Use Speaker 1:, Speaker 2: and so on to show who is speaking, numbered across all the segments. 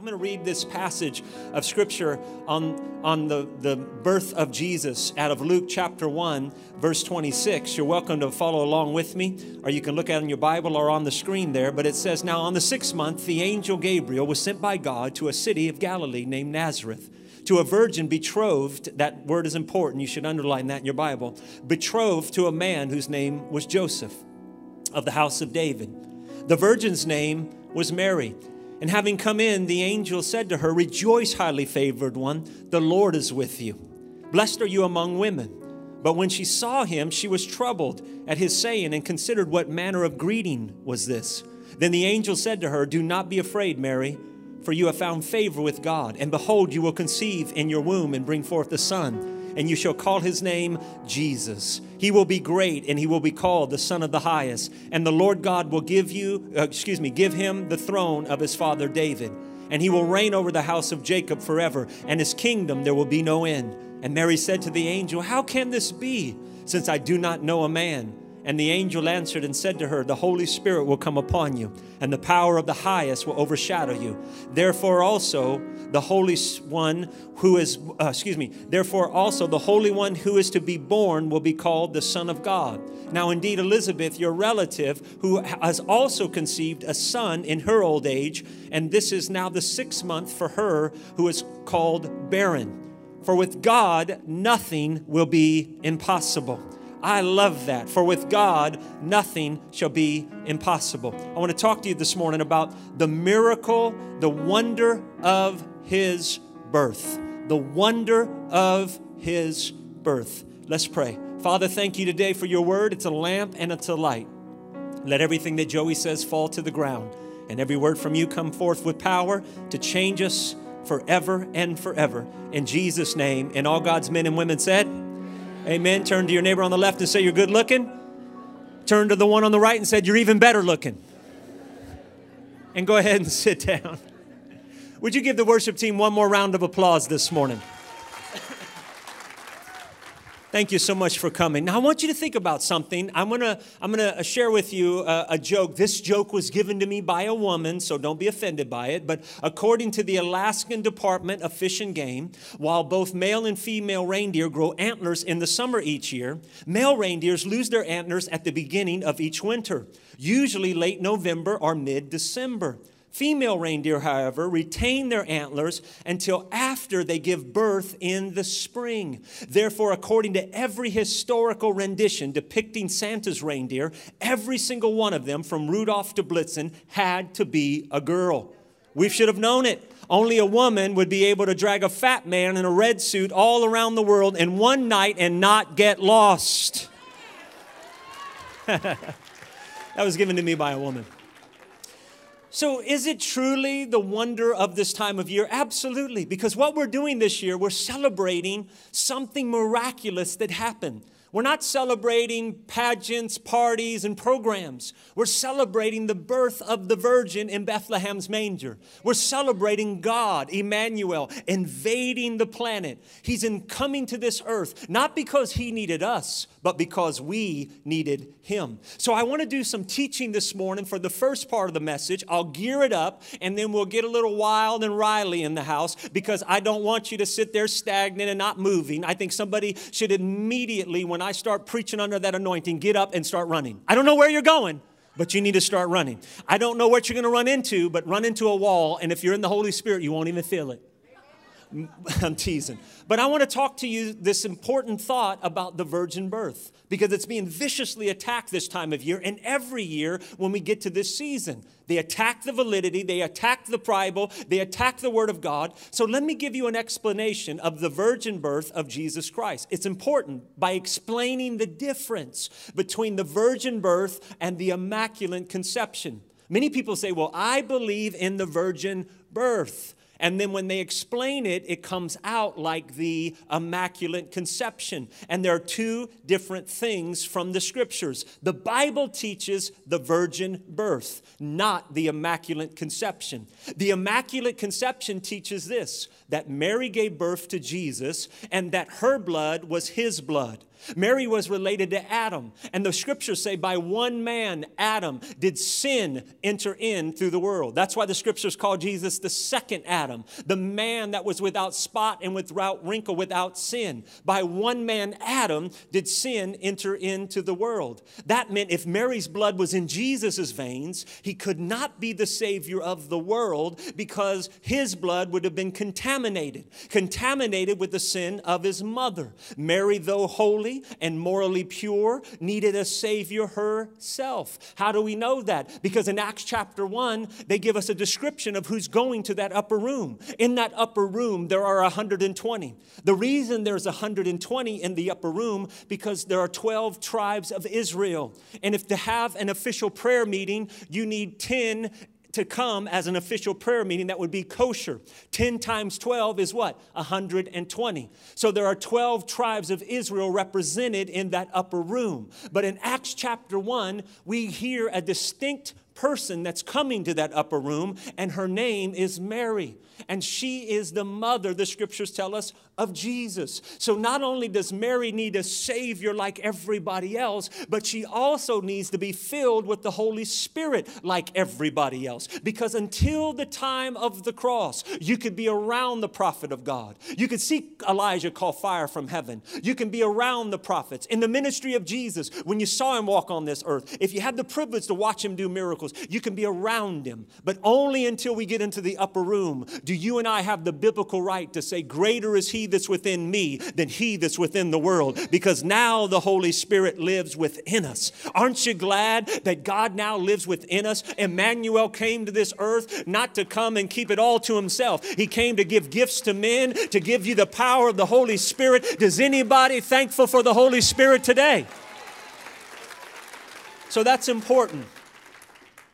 Speaker 1: I'm going to read this passage of scripture on, on the, the birth of Jesus out of Luke chapter 1, verse 26. You're welcome to follow along with me, or you can look at it in your Bible or on the screen there. But it says, Now on the sixth month, the angel Gabriel was sent by God to a city of Galilee named Nazareth to a virgin betrothed. That word is important. You should underline that in your Bible. Betrothed to a man whose name was Joseph of the house of David. The virgin's name was Mary. And having come in, the angel said to her, Rejoice, highly favored one, the Lord is with you. Blessed are you among women. But when she saw him, she was troubled at his saying and considered what manner of greeting was this. Then the angel said to her, Do not be afraid, Mary, for you have found favor with God. And behold, you will conceive in your womb and bring forth a son and you shall call his name Jesus. He will be great, and he will be called the Son of the Highest. And the Lord God will give you, uh, excuse me, give him the throne of his father David. And he will reign over the house of Jacob forever, and his kingdom there will be no end. And Mary said to the angel, How can this be, since I do not know a man? And the angel answered and said to her, The Holy Spirit will come upon you, and the power of the highest will overshadow you. Therefore, also, the Holy One who is, uh, excuse me, therefore, also the Holy One who is to be born will be called the Son of God. Now, indeed, Elizabeth, your relative, who has also conceived a son in her old age, and this is now the sixth month for her who is called barren. For with God, nothing will be impossible. I love that. For with God, nothing shall be impossible. I want to talk to you this morning about the miracle, the wonder of his birth. The wonder of his birth. Let's pray. Father, thank you today for your word. It's a lamp and it's a light. Let everything that Joey says fall to the ground, and every word from you come forth with power to change us forever and forever. In Jesus' name, and all God's men and women said, Amen. Turn to your neighbor on the left and say, You're good looking. Turn to the one on the right and said, You're even better looking. And go ahead and sit down. Would you give the worship team one more round of applause this morning? Thank you so much for coming. Now, I want you to think about something. I'm going to I'm gonna share with you a, a, joke. This joke was given to me by a woman, so don't be offended by it. But according to the Alaskan Department of Fish and Game, while both male and female reindeer grow antlers in the summer each year, male reindeers lose their antlers at the beginning of each winter, usually late November or mid December. Female reindeer, however, retain their antlers until after they give birth in the spring. Therefore, according to every historical rendition depicting Santa's reindeer, every single one of them, from Rudolph to Blitzen, had to be a girl. We should have known it. Only a woman would be able to drag a fat man in a red suit all around the world in one night and not get lost. that was given to me by a woman. So, is it truly the wonder of this time of year? Absolutely, because what we're doing this year, we're celebrating something miraculous that happened. We're not celebrating pageants, parties, and programs. We're celebrating the birth of the Virgin in Bethlehem's manger. We're celebrating God, Emmanuel, invading the planet. He's in coming to this earth, not because He needed us, but because we needed Him. So I want to do some teaching this morning for the first part of the message. I'll gear it up, and then we'll get a little wild and Riley in the house because I don't want you to sit there stagnant and not moving. I think somebody should immediately, when I start preaching under that anointing, get up and start running. I don't know where you're going, but you need to start running. I don't know what you're going to run into, but run into a wall, and if you're in the Holy Spirit, you won't even feel it. I'm teasing. But I want to talk to you this important thought about the virgin birth because it's being viciously attacked this time of year and every year when we get to this season. They attack the validity, they attack the Bible, they attack the Word of God. So let me give you an explanation of the virgin birth of Jesus Christ. It's important by explaining the difference between the virgin birth and the immaculate conception. Many people say, Well, I believe in the virgin birth. And then when they explain it, it comes out like the Immaculate Conception. And there are two different things from the scriptures. The Bible teaches the virgin birth, not the Immaculate Conception. The Immaculate Conception teaches this that Mary gave birth to Jesus and that her blood was his blood. Mary was related to Adam. And the scriptures say, by one man, Adam, did sin enter in through the world. That's why the scriptures call Jesus the second Adam, the man that was without spot and without wrinkle, without sin. By one man, Adam, did sin enter into the world. That meant if Mary's blood was in Jesus' veins, he could not be the Savior of the world because his blood would have been contaminated, contaminated with the sin of his mother. Mary, though holy and morally pure, needed a Savior herself. How do we know that? Because in Acts chapter 1, they give us a description of who's going to that upper room. In that upper room, there are 120. The reason there's 120 in the upper room because there are 12 tribes of Israel. And if to have an official prayer meeting, you need 10 to come as an official prayer meeting that would be kosher. 10 times 12 is what? 120. So there are 12 tribes of Israel represented in that upper room. But in Acts chapter 1, we hear a distinct person that's coming to that upper room, and her name is Mary. And she is the mother, the scriptures tell us, of Jesus. So not only does Mary need a Savior like everybody else, but she also needs to be filled with the Holy Spirit like everybody else. Because until the time of the cross, you could be around the prophet of God. You could see Elijah call fire from heaven. You can be around the prophets. In the ministry of Jesus, when you saw him walk on this earth, if you had the privilege to watch him do miracles, you can be around him. But only until we get into the upper room do you and I have the biblical right to say, Greater is he that's within me than he that's within the world, because now the Holy Spirit lives within us. Aren't you glad that God now lives within us? Emmanuel came to this earth not to come and keep it all to himself. He came to give gifts to men, to give you the power of the Holy Spirit. Does anybody thankful for the Holy Spirit today? So that's important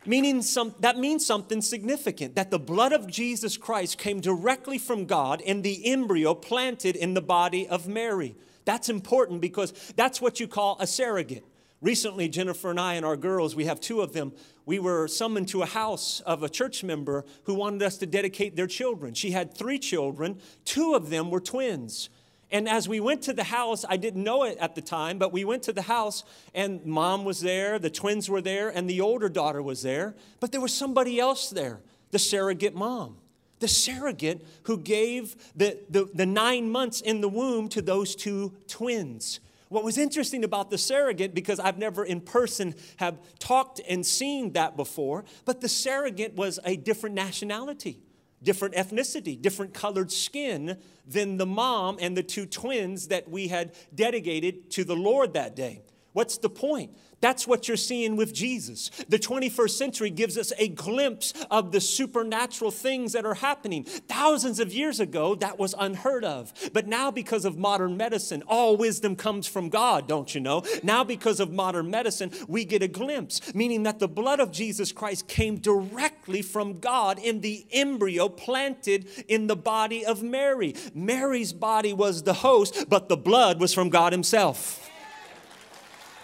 Speaker 1: meaning some, that means something significant that the blood of Jesus Christ came directly from God in the embryo planted in the body of Mary. That's important because that's what you call a surrogate. Recently, Jennifer and I and our girls, we have two of them, we were summoned to a house of a church member who wanted us to dedicate their children. She had three children, two of them were twins. And as we went to the house, I didn't know it at the time, but we went to the house and mom was there, the twins were there, and the older daughter was there. But there was somebody else there, the surrogate mom. The surrogate who gave the, the, the nine months in the womb to those two twins. What was interesting about the surrogate, because I've never in person have talked and seen that before, but the surrogate was a different nationality different ethnicity, different colored skin than the mom and the two twins that we had dedicated to the Lord that day. What's the point? That's what you're seeing with Jesus. The 21st century gives us a glimpse of the supernatural things that are happening. Thousands of years ago, that was unheard of. But now, because of modern medicine, all wisdom comes from God, don't you know? Now, because of modern medicine, we get a glimpse, meaning that the blood of Jesus Christ came directly from God in the embryo planted in the body of Mary. Mary's body was the host, but the blood was from God Himself.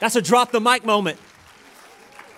Speaker 1: That's a drop the mic moment.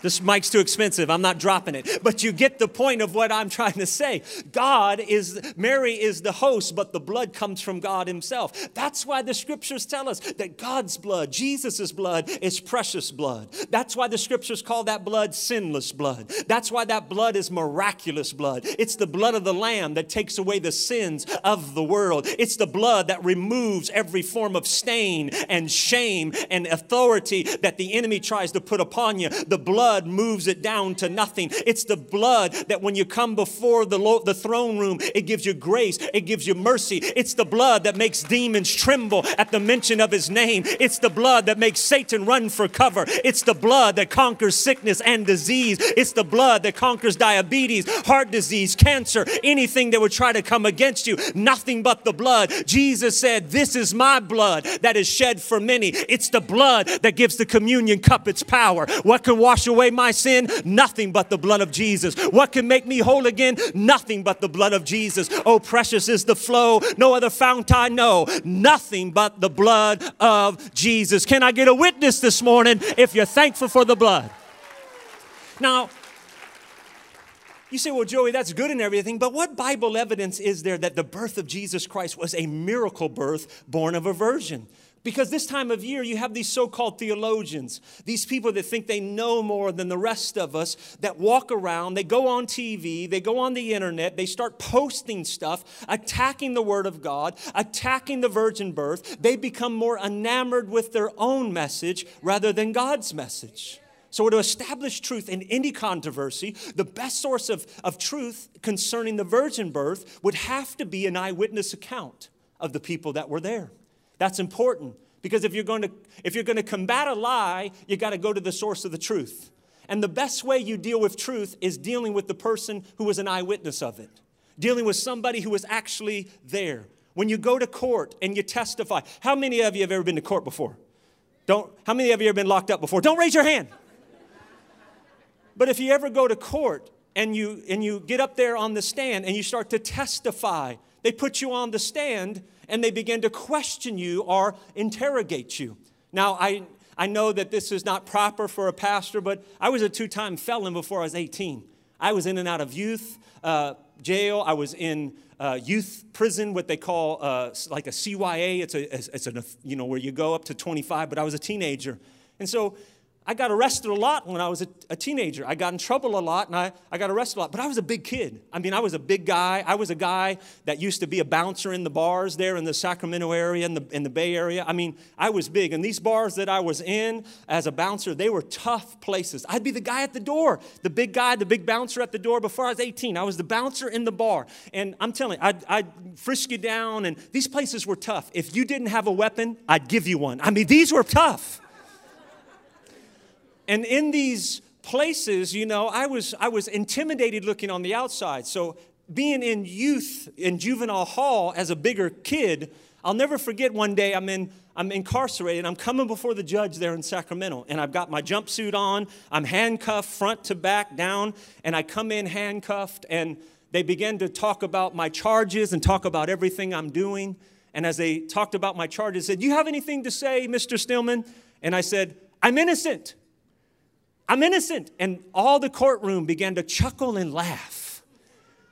Speaker 1: This mic's too expensive. I'm not dropping it. But you get the point of what I'm trying to say. God is, Mary is the host, but the blood comes from God Himself. That's why the scriptures tell us that God's blood, Jesus' blood, is precious blood. That's why the scriptures call that blood sinless blood. That's why that blood is miraculous blood. It's the blood of the Lamb that takes away the sins of the world. It's the blood that removes every form of stain and shame and authority that the enemy tries to put upon you. The blood blood moves it down to nothing. It's the blood that when you come before the, lo- the throne room, it gives you grace, it gives you mercy. It's the blood that makes demons tremble at the mention of his name. It's the blood that makes Satan run for cover. It's the blood that conquers sickness and disease. It's the blood that conquers diabetes, heart disease, cancer, anything that would try to come against you. Nothing but the blood. Jesus said, This is my blood that is shed for many. It's the blood that gives the communion cup its power. What can wash away? Away my sin? Nothing but the blood of Jesus. What can make me whole again? Nothing but the blood of Jesus. Oh, precious is the flow. No other fount I know. Nothing but the blood of Jesus. Can I get a witness this morning if you're thankful for the blood? Now, you say, well, Joey, that's good and everything, but what Bible evidence is there that the birth of Jesus Christ was a miracle birth born of a virgin? Because this time of year, you have these so called theologians, these people that think they know more than the rest of us, that walk around, they go on TV, they go on the internet, they start posting stuff, attacking the Word of God, attacking the virgin birth. They become more enamored with their own message rather than God's message. So, to establish truth in any controversy, the best source of, of truth concerning the virgin birth would have to be an eyewitness account of the people that were there. That's important because if you're going to if you're going to combat a lie, you got to go to the source of the truth. And the best way you deal with truth is dealing with the person who was an eyewitness of it. Dealing with somebody who was actually there. When you go to court and you testify, how many of you have ever been to court before? Don't how many of you have been locked up before? Don't raise your hand. But if you ever go to court and you and you get up there on the stand and you start to testify, they put you on the stand and they begin to question you or interrogate you. Now, I, I know that this is not proper for a pastor, but I was a two time felon before I was 18. I was in and out of youth uh, jail. I was in uh, youth prison, what they call uh, like a CYA. It's a, it's a, you know, where you go up to 25, but I was a teenager. And so I got arrested a lot when I was a, a, teenager. I got in trouble a lot and I, I got arrested a lot. But I was a big kid. I mean, I was a big guy. I was a guy that used to be a bouncer in the bars there in the Sacramento area, in the, in the Bay Area. I mean, I was big. And these bars that I was in as a bouncer, they were tough places. I'd be the guy at the door, the big guy, the big bouncer at the door before I was 18. I was the bouncer in the bar. And I'm telling you, I'd, I'd frisk you down. And these places were tough. If you didn't have a weapon, I'd give you one. I mean, these were tough. And in these places, you know, I was, I was intimidated looking on the outside. So being in youth, in juvenile hall as a bigger kid, I'll never forget one day I'm in I'm incarcerated. I'm coming before the judge there in Sacramento, and I've got my jumpsuit on. I'm handcuffed front to back down, and I come in handcuffed, and they begin to talk about my charges and talk about everything I'm doing. And as they talked about my charges, said, "Do you have anything to say, Mr. Stillman?" And I said, "I'm innocent." I'm innocent. And all the courtroom began to chuckle and laugh.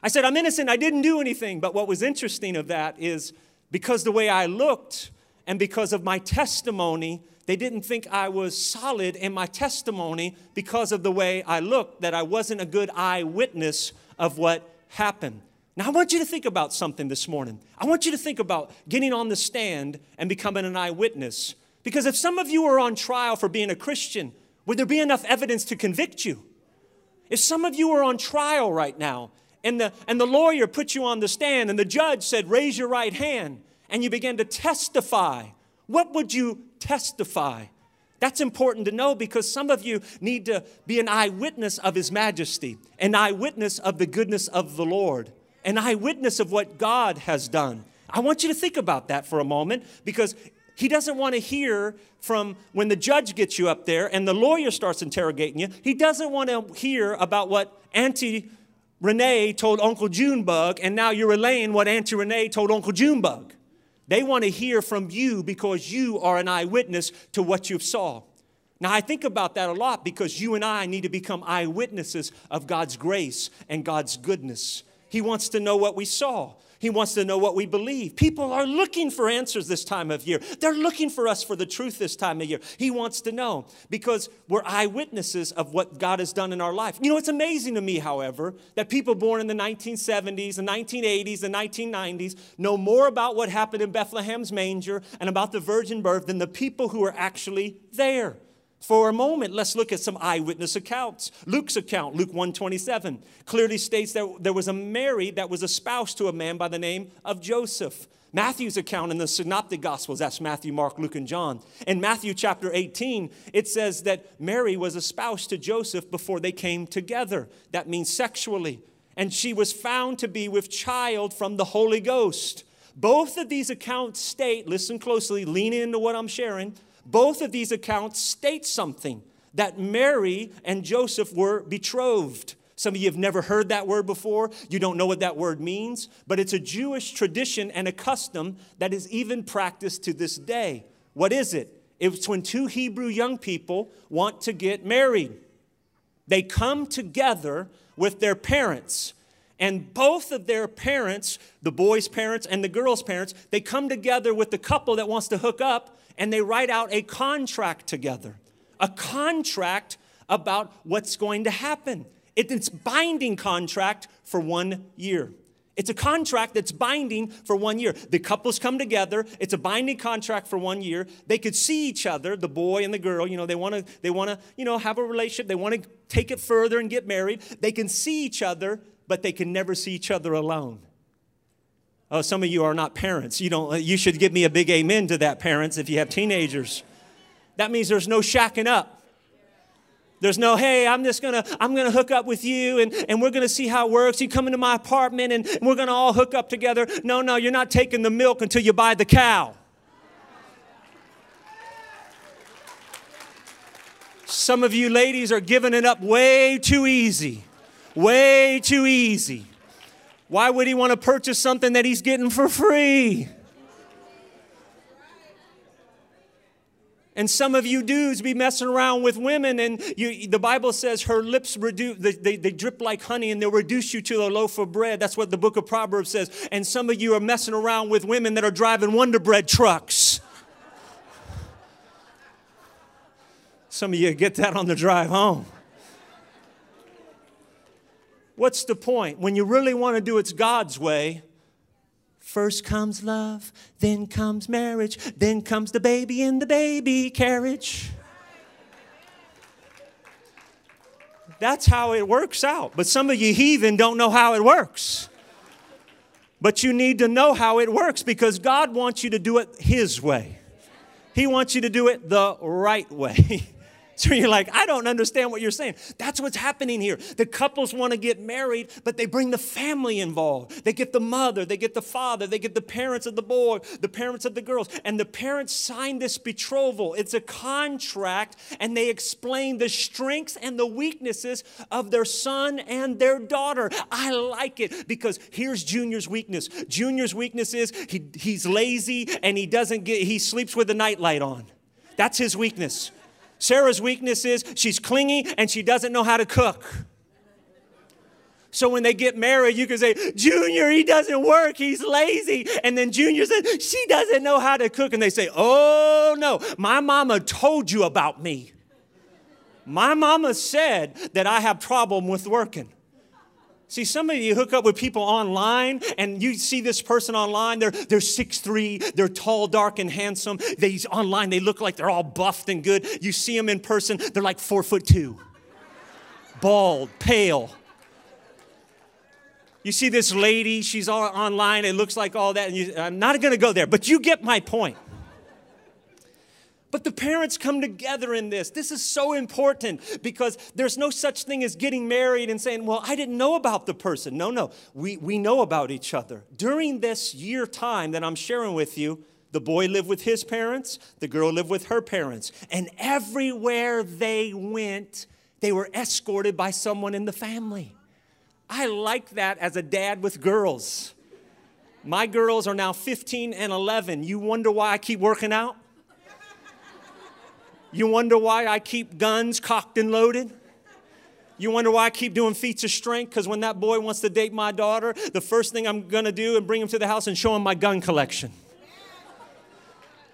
Speaker 1: I said, I'm innocent. I didn't do anything. But what was interesting of that is because the way I looked and because of my testimony, they didn't think I was solid in my testimony because of the way I looked, that I wasn't a good eyewitness of what happened. Now, I want you to think about something this morning. I want you to think about getting on the stand and becoming an eyewitness. Because if some of you are on trial for being a Christian, would there be enough evidence to convict you? If some of you are on trial right now and the, and the lawyer put you on the stand and the judge said, Raise your right hand, and you began to testify, what would you testify? That's important to know because some of you need to be an eyewitness of His majesty, an eyewitness of the goodness of the Lord, an eyewitness of what God has done. I want you to think about that for a moment because he doesn't want to hear from when the judge gets you up there and the lawyer starts interrogating you. He doesn't want to hear about what Auntie Renee told Uncle Junebug, and now you're relaying what Auntie Renee told Uncle Junebug. They want to hear from you because you are an eyewitness to what you saw. Now, I think about that a lot because you and I need to become eyewitnesses of God's grace and God's goodness. He wants to know what we saw. He wants to know what we believe. People are looking for answers this time of year. They're looking for us for the truth this time of year. He wants to know because we're eyewitnesses of what God has done in our life. You know, it's amazing to me, however, that people born in the 1970s, the 1980s, the 1990s know more about what happened in Bethlehem's manger and about the virgin birth than the people who are actually there. For a moment, let's look at some eyewitness accounts. Luke's account, Luke 127, clearly states that there was a Mary that was a spouse to a man by the name of Joseph. Matthew's account in the Synoptic Gospels, that's Matthew, Mark, Luke, and John. In Matthew chapter 18, it says that Mary was a spouse to Joseph before they came together. That means sexually. And she was found to be with child from the Holy Ghost. Both of these accounts state, listen closely, lean into what I'm sharing both of these accounts state something that Mary and Joseph were betrothed. Some of you have never heard that word before. You don't know what that word means, but it's a Jewish tradition and a custom that is even practiced to this day. What is it? It's when two Hebrew young people want to get married. They come together with their parents and both of their parents, the boy's parents and the girl's parents, they come together with the couple that wants to hook up and they write out a contract together. A contract about what's going to happen. It's a binding contract for one year. It's a contract that's binding for one year. The couples come together. It's a binding contract for one year. They could see each other, the boy and the girl. You know, they want to, they want to, you know, have a relationship. They want to take it further and get married. They can see each other, but they can never see each other alone. Oh, some of you are not parents. You don't. You should give me a big amen to that, parents. If you have teenagers, that means there's no shacking up. There's no, hey, I'm just gonna, I'm gonna hook up with you and, and we're gonna see how it works. You come into my apartment and we're gonna all hook up together. No, no, you're not taking the milk until you buy the cow. Some of you ladies are giving it up way too easy. Way too easy. Why would he want to purchase something that he's getting for free? And some of you dudes be messing around with women, and you, the Bible says her lips reduce, they, they, they, drip like honey, and they'll reduce you to a loaf of bread. That's what the book of Proverbs says. And some of you are messing around with women that are driving Wonder Bread trucks. Some of you get that on the drive home. What's the point? When you really want to do it God's way, First comes love, then comes marriage, then comes the baby in the baby carriage. That's how it works out. But some of you heathen don't know how it works. But you need to know how it works because God wants you to do it His way. He wants you to do it the right way. So you're like, I don't understand what you're saying. That's what's happening here. The couples want to get married, but they bring the family involved. They get the mother, they get the father, they get the parents of the boy, the parents of the girls. And the parents sign this betrothal. It's a contract, and they explain the strengths and the weaknesses of their son and their daughter. I like it because here's Junior's weakness. Junior's weakness is he, he's lazy and he doesn't get, he sleeps with the nightlight on. That's his weakness. Sarah's weakness is she's clingy and she doesn't know how to cook. So when they get married, you can say, Junior, he doesn't work, he's lazy. And then Junior says, she doesn't know how to cook. And they say, Oh no, my mama told you about me. My mama said that I have problem with working. See, some of you hook up with people online and you see this person online, they're, they're 6'3, they're tall, dark, and handsome. They online, they look like they're all buffed and good. You see them in person, they're like four foot two. Bald, pale. You see this lady, she's all online, it looks like all that, you, I'm not gonna go there, but you get my point. But the parents come together in this. This is so important because there's no such thing as getting married and saying, Well, I didn't know about the person. No, no, we, we know about each other. During this year time that I'm sharing with you, the boy lived with his parents, the girl lived with her parents. And everywhere they went, they were escorted by someone in the family. I like that as a dad with girls. My girls are now 15 and 11. You wonder why I keep working out? You wonder why I keep guns cocked and loaded? You wonder why I keep doing feats of strength? Because when that boy wants to date my daughter, the first thing I'm gonna do and bring him to the house and show him my gun collection.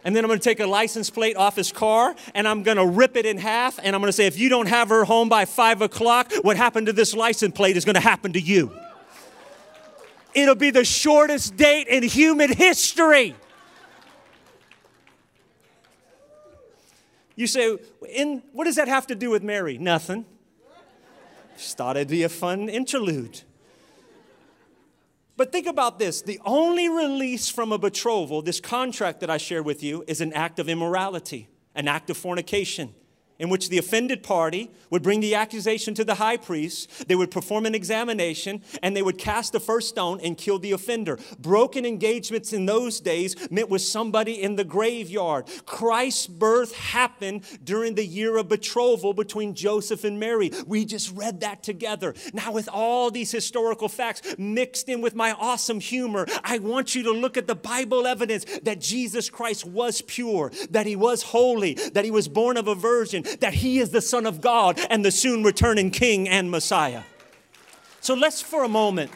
Speaker 1: And then I'm gonna take a license plate off his car and I'm gonna rip it in half and I'm gonna say, if you don't have her home by five o'clock, what happened to this license plate is gonna happen to you. It'll be the shortest date in human history. You say, in, what does that have to do with Mary? Nothing. Just thought it'd be a fun interlude. But think about this the only release from a betrothal, this contract that I share with you, is an act of immorality, an act of fornication in which the offended party would bring the accusation to the high priest, they would perform an examination, and they would cast the first stone and kill the offender. Broken engagements in those days meant with somebody in the graveyard. Christ's birth happened during the year of betrothal between Joseph and Mary. We just read that together. Now, with all these historical facts mixed in with my awesome humor, I want you to look at the Bible evidence that Jesus Christ was pure, that he was holy, that he was born of a virgin that he is the Son of God and the soon returning King and Messiah. So let's for a moment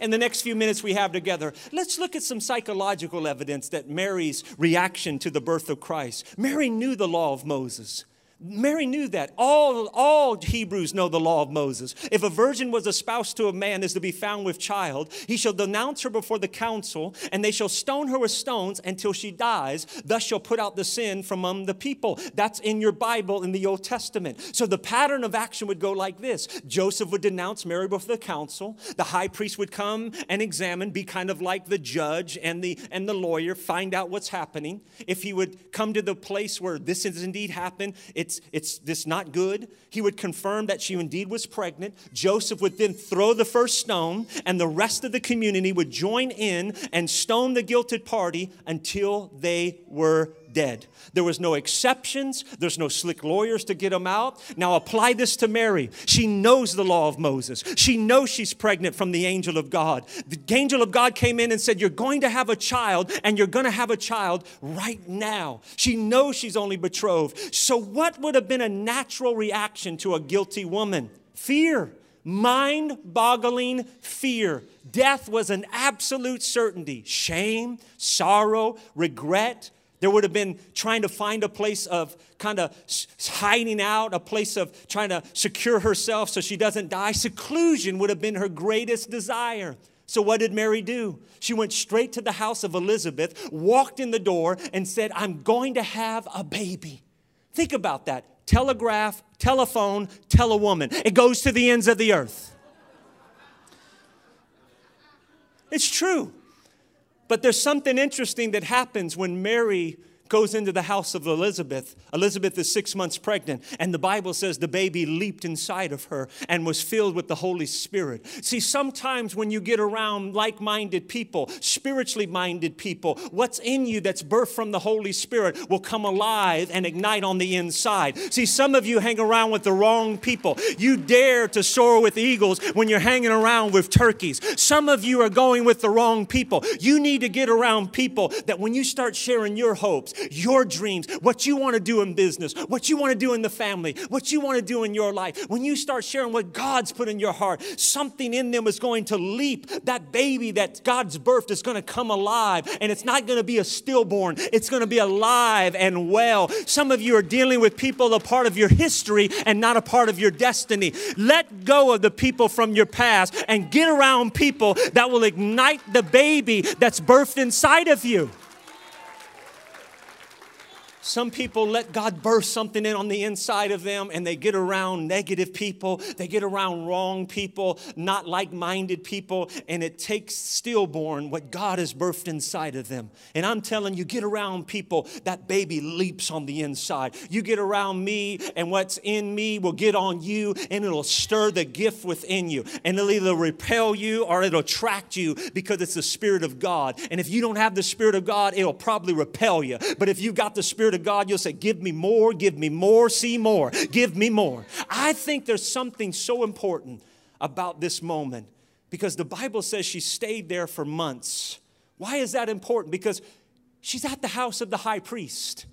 Speaker 1: in the next few minutes we have together, let's look at some psychological evidence that Mary's reaction to the birth of Christ. Mary knew the law of Moses. Mary knew that. All, all Hebrews know the law of Moses. If a virgin was a spouse to a man is to be found with child, he shall denounce her before the council, and they shall stone her with stones until she dies. Thus shall put out the sin from among the people. That's in your Bible in the Old Testament. So the pattern of action would go like this Joseph would denounce Mary before the council. The high priest would come and examine, be kind of like the judge and the, and the lawyer, find out what's happening. If he would come to the place where this has indeed happened, it it's, it's this not good. He would confirm that she indeed was pregnant. Joseph would then throw the first stone, and the rest of the community would join in and stone the guilted party until they were dead. There was no exceptions. There's no slick lawyers to get them out. Now apply this to Mary. She knows the law of Moses. She knows she's pregnant from the angel of God. The angel of God came in and said, You're going to have a child, and you're going to have a child right now. She knows she's only betrothed. So, what would have been a natural reaction to a guilty woman? Fear mind boggling fear. Death was an absolute certainty. Shame, sorrow, regret, there would have been trying to find a place of kind of hiding out, a place of trying to secure herself so she doesn't die. Seclusion would have been her greatest desire. So, what did Mary do? She went straight to the house of Elizabeth, walked in the door, and said, I'm going to have a baby. Think about that. Telegraph, telephone, tell a woman. It goes to the ends of the earth. It's true. But there's something interesting that happens when Mary goes into the house of Elizabeth. Elizabeth is six months pregnant, and the Bible says the baby leaped inside of her and was filled with the Holy Spirit. See, sometimes when you get around like minded people, spiritually minded people, what's in you that's birthed from the Holy Spirit will come alive and ignite on the inside. See, some of you hang around with the wrong people. You dare to soar with eagles when you're hanging around with turkeys. Some of you are going with the wrong people. You need to get around people that when you start sharing your hopes, your dreams, what you want to do in business, what you want to do in the family, what you want to do in your life, when you start sharing what God's put in your heart, something in them is going to leap. That baby that God's birthed is going to come alive, and it's not going to be a stillborn, it's going to be alive and well. Some of you are dealing with people a part of your history and not a part of your destiny. Let go of the people from your past and get around people that will ignite the baby that's birthed inside of you. Some people let God burst something in on the inside of them and they get around negative people, they get around wrong people, not like minded people, and it takes stillborn what God has birthed inside of them. And I'm telling you, get around people, that baby leaps on the inside. You get around me, and what's in me will get on you, and it'll stir the gift within you. And it'll either repel you or it'll attract you because it's the Spirit of God. And if you don't have the Spirit of God, it'll probably repel you. But if you've got the Spirit of God, you'll say, Give me more, give me more, see more, give me more. I think there's something so important about this moment because the Bible says she stayed there for months. Why is that important? Because she's at the house of the high priest.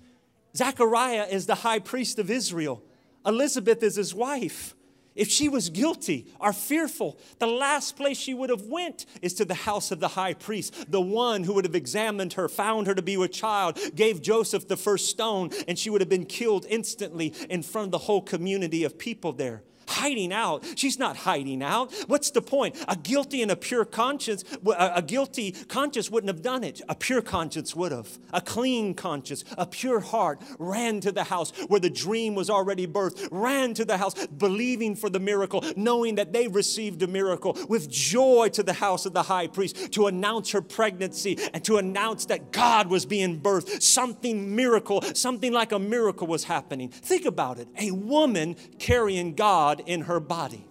Speaker 1: Zechariah is the high priest of Israel, Elizabeth is his wife if she was guilty or fearful the last place she would have went is to the house of the high priest. The one who would have examined her found her to be with child gave joseph the first stone and she would have been killed instantly in front of the whole community of people there hiding out. She's not hiding out. What's the point? A guilty and a pure conscience, a guilty conscience wouldn't have done it. A pure conscience would have. A clean conscience, a pure heart ran to the house where the dream was already birthed, ran to the house believing for the miracle, knowing that they received a miracle, with joy to the house of the high priest to announce her pregnancy and to announce that God was being birthed. Something miracle, something like a miracle was happening. Think about it. A woman carrying God God in her body.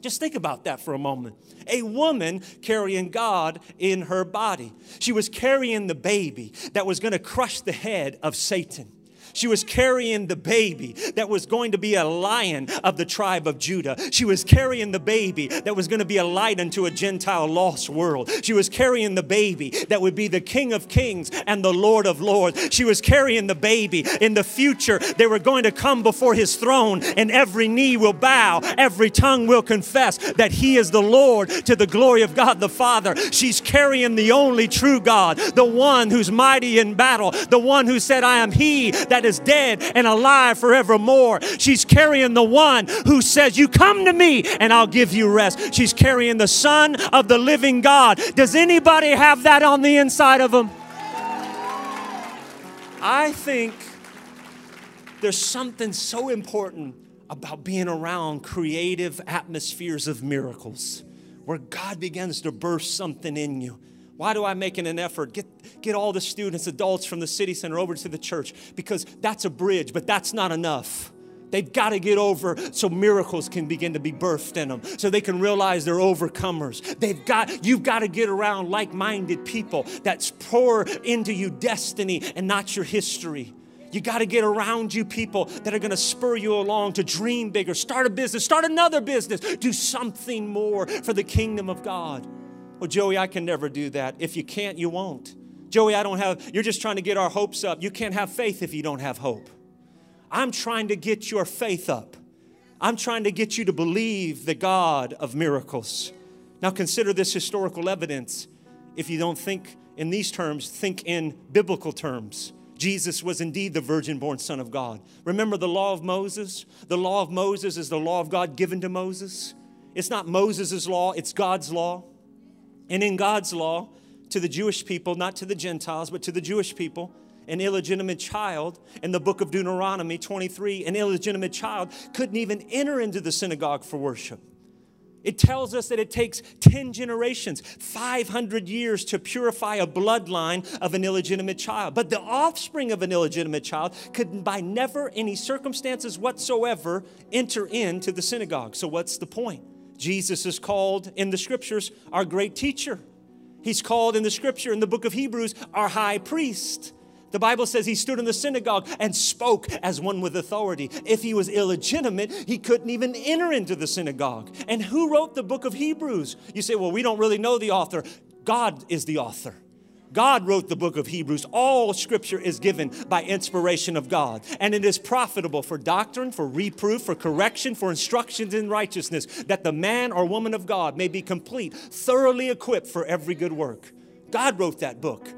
Speaker 1: Just think about that for a moment. A woman carrying God in her body. She was carrying the baby that was going to crush the head of Satan. She was carrying the baby that was going to be a lion of the tribe of Judah. She was carrying the baby that was going to be a light unto a Gentile lost world. She was carrying the baby that would be the King of Kings and the Lord of Lords. She was carrying the baby. In the future, they were going to come before his throne, and every knee will bow, every tongue will confess that he is the Lord to the glory of God the Father. She's carrying the only true God, the one who's mighty in battle, the one who said, I am he that is dead and alive forevermore. She's carrying the one who says, You come to me and I'll give you rest. She's carrying the Son of the living God. Does anybody have that on the inside of them? I think there's something so important about being around creative atmospheres of miracles where God begins to burst something in you. Why do I make an effort? Get, get all the students, adults from the city center over to the church because that's a bridge, but that's not enough. They've got to get over so miracles can begin to be birthed in them, so they can realize they're overcomers. They've got, you've got to get around like minded people that's pour into you destiny and not your history. You got to get around you people that are going to spur you along to dream bigger, start a business, start another business, do something more for the kingdom of God. Well, Joey, I can never do that. If you can't, you won't. Joey, I don't have, you're just trying to get our hopes up. You can't have faith if you don't have hope. I'm trying to get your faith up. I'm trying to get you to believe the God of miracles. Now consider this historical evidence. If you don't think in these terms, think in biblical terms. Jesus was indeed the virgin born Son of God. Remember the law of Moses? The law of Moses is the law of God given to Moses. It's not Moses' law, it's God's law. And in God's law, to the Jewish people, not to the Gentiles, but to the Jewish people, an illegitimate child in the book of Deuteronomy 23, an illegitimate child couldn't even enter into the synagogue for worship. It tells us that it takes 10 generations, 500 years to purify a bloodline of an illegitimate child. But the offspring of an illegitimate child could, by never any circumstances whatsoever, enter into the synagogue. So, what's the point? Jesus is called in the scriptures our great teacher. He's called in the scripture in the book of Hebrews our high priest. The Bible says he stood in the synagogue and spoke as one with authority. If he was illegitimate, he couldn't even enter into the synagogue. And who wrote the book of Hebrews? You say, well, we don't really know the author. God is the author. God wrote the book of Hebrews. All scripture is given by inspiration of God, and it is profitable for doctrine, for reproof, for correction, for instructions in righteousness, that the man or woman of God may be complete, thoroughly equipped for every good work. God wrote that book.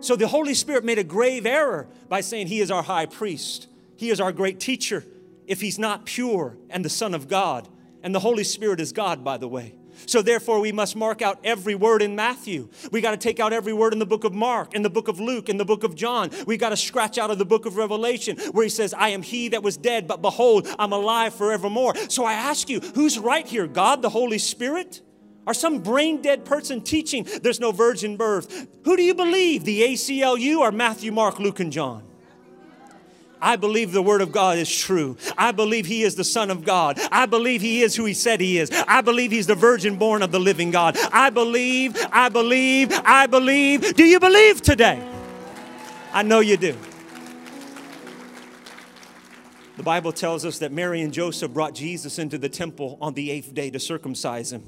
Speaker 1: So the Holy Spirit made a grave error by saying he is our high priest, he is our great teacher, if he's not pure and the Son of God. And the Holy Spirit is God, by the way. So therefore, we must mark out every word in Matthew. We got to take out every word in the book of Mark, in the book of Luke, in the book of John. We got to scratch out of the book of Revelation where he says, I am he that was dead, but behold, I'm alive forevermore. So I ask you, who's right here? God, the Holy Spirit? Or some brain dead person teaching there's no virgin birth? Who do you believe, the ACLU or Matthew, Mark, Luke, and John? I believe the Word of God is true. I believe He is the Son of God. I believe He is who He said He is. I believe He's the virgin born of the living God. I believe, I believe, I believe. Do you believe today? I know you do. The Bible tells us that Mary and Joseph brought Jesus into the temple on the eighth day to circumcise him.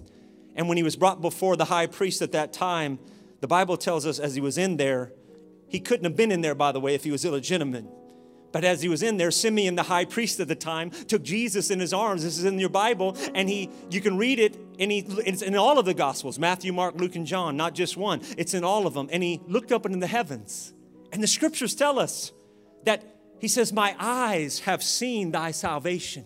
Speaker 1: And when he was brought before the high priest at that time, the Bible tells us as he was in there, he couldn't have been in there, by the way, if he was illegitimate. But as he was in there, Simeon, the high priest at the time, took Jesus in his arms. This is in your Bible, and he you can read it, and he it's in all of the Gospels: Matthew, Mark, Luke, and John, not just one. It's in all of them. And he looked up into the heavens, and the scriptures tell us that he says, "My eyes have seen thy salvation."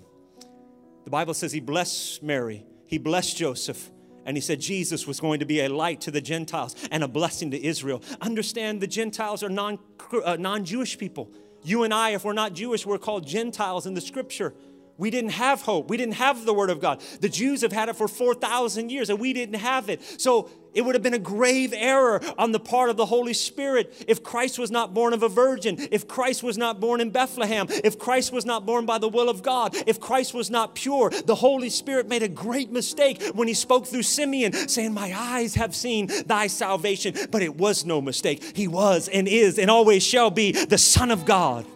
Speaker 1: The Bible says he blessed Mary, he blessed Joseph, and he said Jesus was going to be a light to the Gentiles and a blessing to Israel. Understand the Gentiles are non, uh, non-Jewish people. You and I, if we're not Jewish, we're called Gentiles in the scripture. We didn't have hope. We didn't have the word of God. The Jews have had it for 4,000 years and we didn't have it. So it would have been a grave error on the part of the Holy Spirit if Christ was not born of a virgin, if Christ was not born in Bethlehem, if Christ was not born by the will of God, if Christ was not pure. The Holy Spirit made a great mistake when he spoke through Simeon, saying, My eyes have seen thy salvation. But it was no mistake. He was and is and always shall be the Son of God.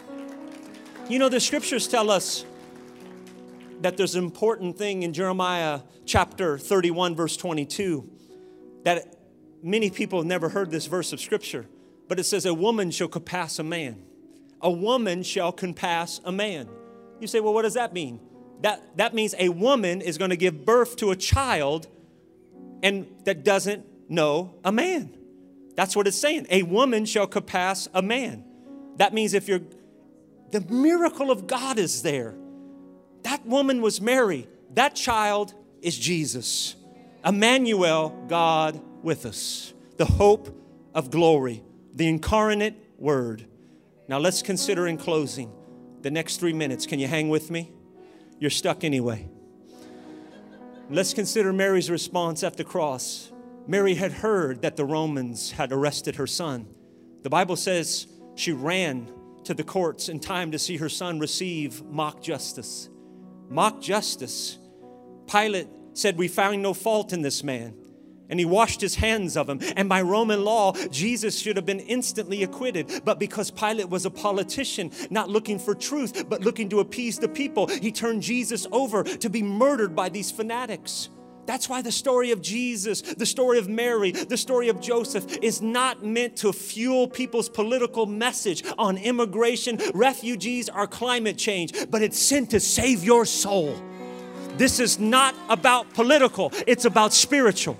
Speaker 1: You know, the scriptures tell us that there's an important thing in Jeremiah chapter 31, verse 22, that many people have never heard this verse of scripture, but it says, A woman shall compass a man. A woman shall compass a man. You say, Well, what does that mean? That, that means a woman is going to give birth to a child and that doesn't know a man. That's what it's saying. A woman shall compass a man. That means if you're, the miracle of God is there. That woman was Mary. That child is Jesus. Emmanuel, God with us. The hope of glory, the incarnate word. Now let's consider in closing the next three minutes. Can you hang with me? You're stuck anyway. Let's consider Mary's response at the cross. Mary had heard that the Romans had arrested her son. The Bible says she ran to the courts in time to see her son receive mock justice mock justice. Pilate said, We found no fault in this man. And he washed his hands of him. And by Roman law, Jesus should have been instantly acquitted. But because Pilate was a politician, not looking for truth, but looking to appease the people, he turned Jesus over to be murdered by these fanatics. That's why the story of Jesus, the story of Mary, the story of Joseph is not meant to fuel people's political message on immigration, refugees, or climate change, but it's sent to save your soul. This is not about political, it's about spiritual.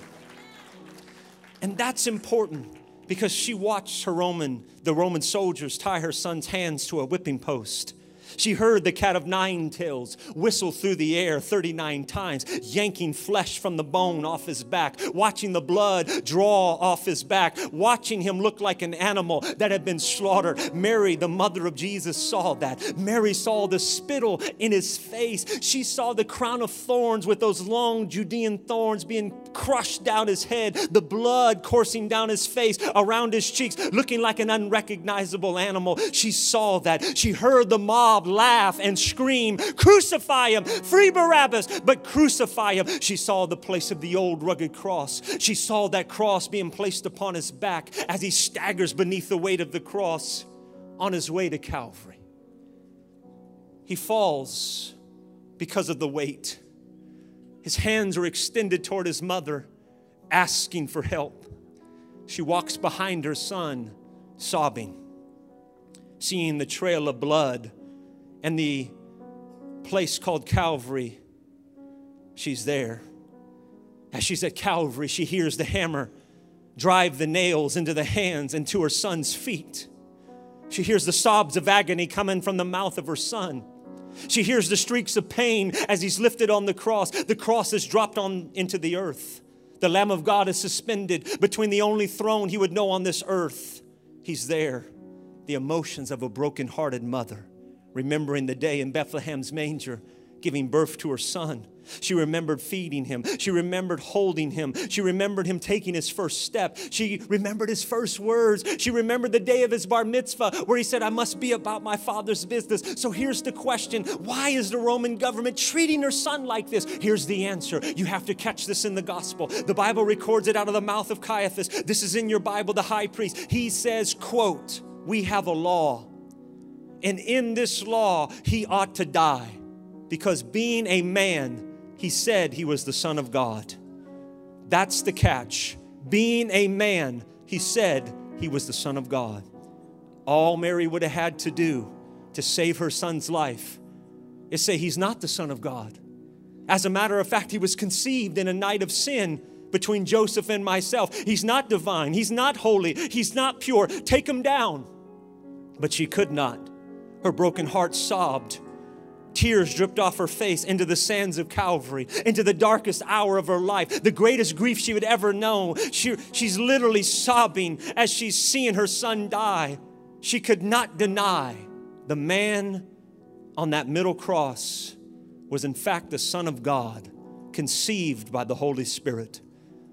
Speaker 1: And that's important because she watched her Roman, the Roman soldiers tie her son's hands to a whipping post. She heard the cat of nine tails whistle through the air 39 times, yanking flesh from the bone off his back, watching the blood draw off his back, watching him look like an animal that had been slaughtered. Mary, the mother of Jesus, saw that. Mary saw the spittle in his face. She saw the crown of thorns with those long Judean thorns being crushed down his head, the blood coursing down his face, around his cheeks, looking like an unrecognizable animal. She saw that. She heard the mob laugh and scream, Crucify him, free Barabbas, but crucify him. She saw the place of the old rugged cross. She saw that cross being placed upon his back as he staggers beneath the weight of the cross on his way to Calvary. He falls because of the weight. His hands are extended toward his mother, asking for help. She walks behind her son, sobbing, seeing the trail of blood and the place called Calvary, she's there. As she's at Calvary, she hears the hammer drive the nails into the hands and to her son's feet. She hears the sobs of agony coming from the mouth of her son. She hears the streaks of pain as he's lifted on the cross. The cross is dropped on into the earth. The Lamb of God is suspended between the only throne he would know on this earth. He's there. The emotions of a broken-hearted mother remembering the day in Bethlehem's manger, giving birth to her son. She remembered feeding him. She remembered holding him. She remembered him taking his first step. She remembered his first words. She remembered the day of his bar mitzvah where he said, I must be about my father's business. So here's the question Why is the Roman government treating her son like this? Here's the answer. You have to catch this in the gospel. The Bible records it out of the mouth of Caiaphas. This is in your Bible, the high priest. He says, quote, We have a law and in this law, he ought to die because being a man, he said he was the Son of God. That's the catch. Being a man, he said he was the Son of God. All Mary would have had to do to save her son's life is say he's not the Son of God. As a matter of fact, he was conceived in a night of sin between Joseph and myself. He's not divine, he's not holy, he's not pure. Take him down. But she could not. Her broken heart sobbed. Tears dripped off her face into the sands of Calvary, into the darkest hour of her life, the greatest grief she would ever know. She, she's literally sobbing as she's seeing her son die. She could not deny the man on that middle cross was, in fact, the Son of God, conceived by the Holy Spirit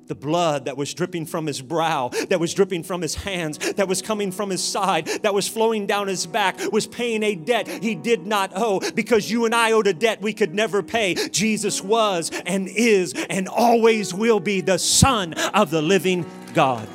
Speaker 1: the blood that was dripping from his brow, that was dripping from his hands, that was coming from his side, that was flowing down his back, was paying a debt he did not owe because you and I owed a debt we could never pay. Jesus was and is and always will be the Son of the living God.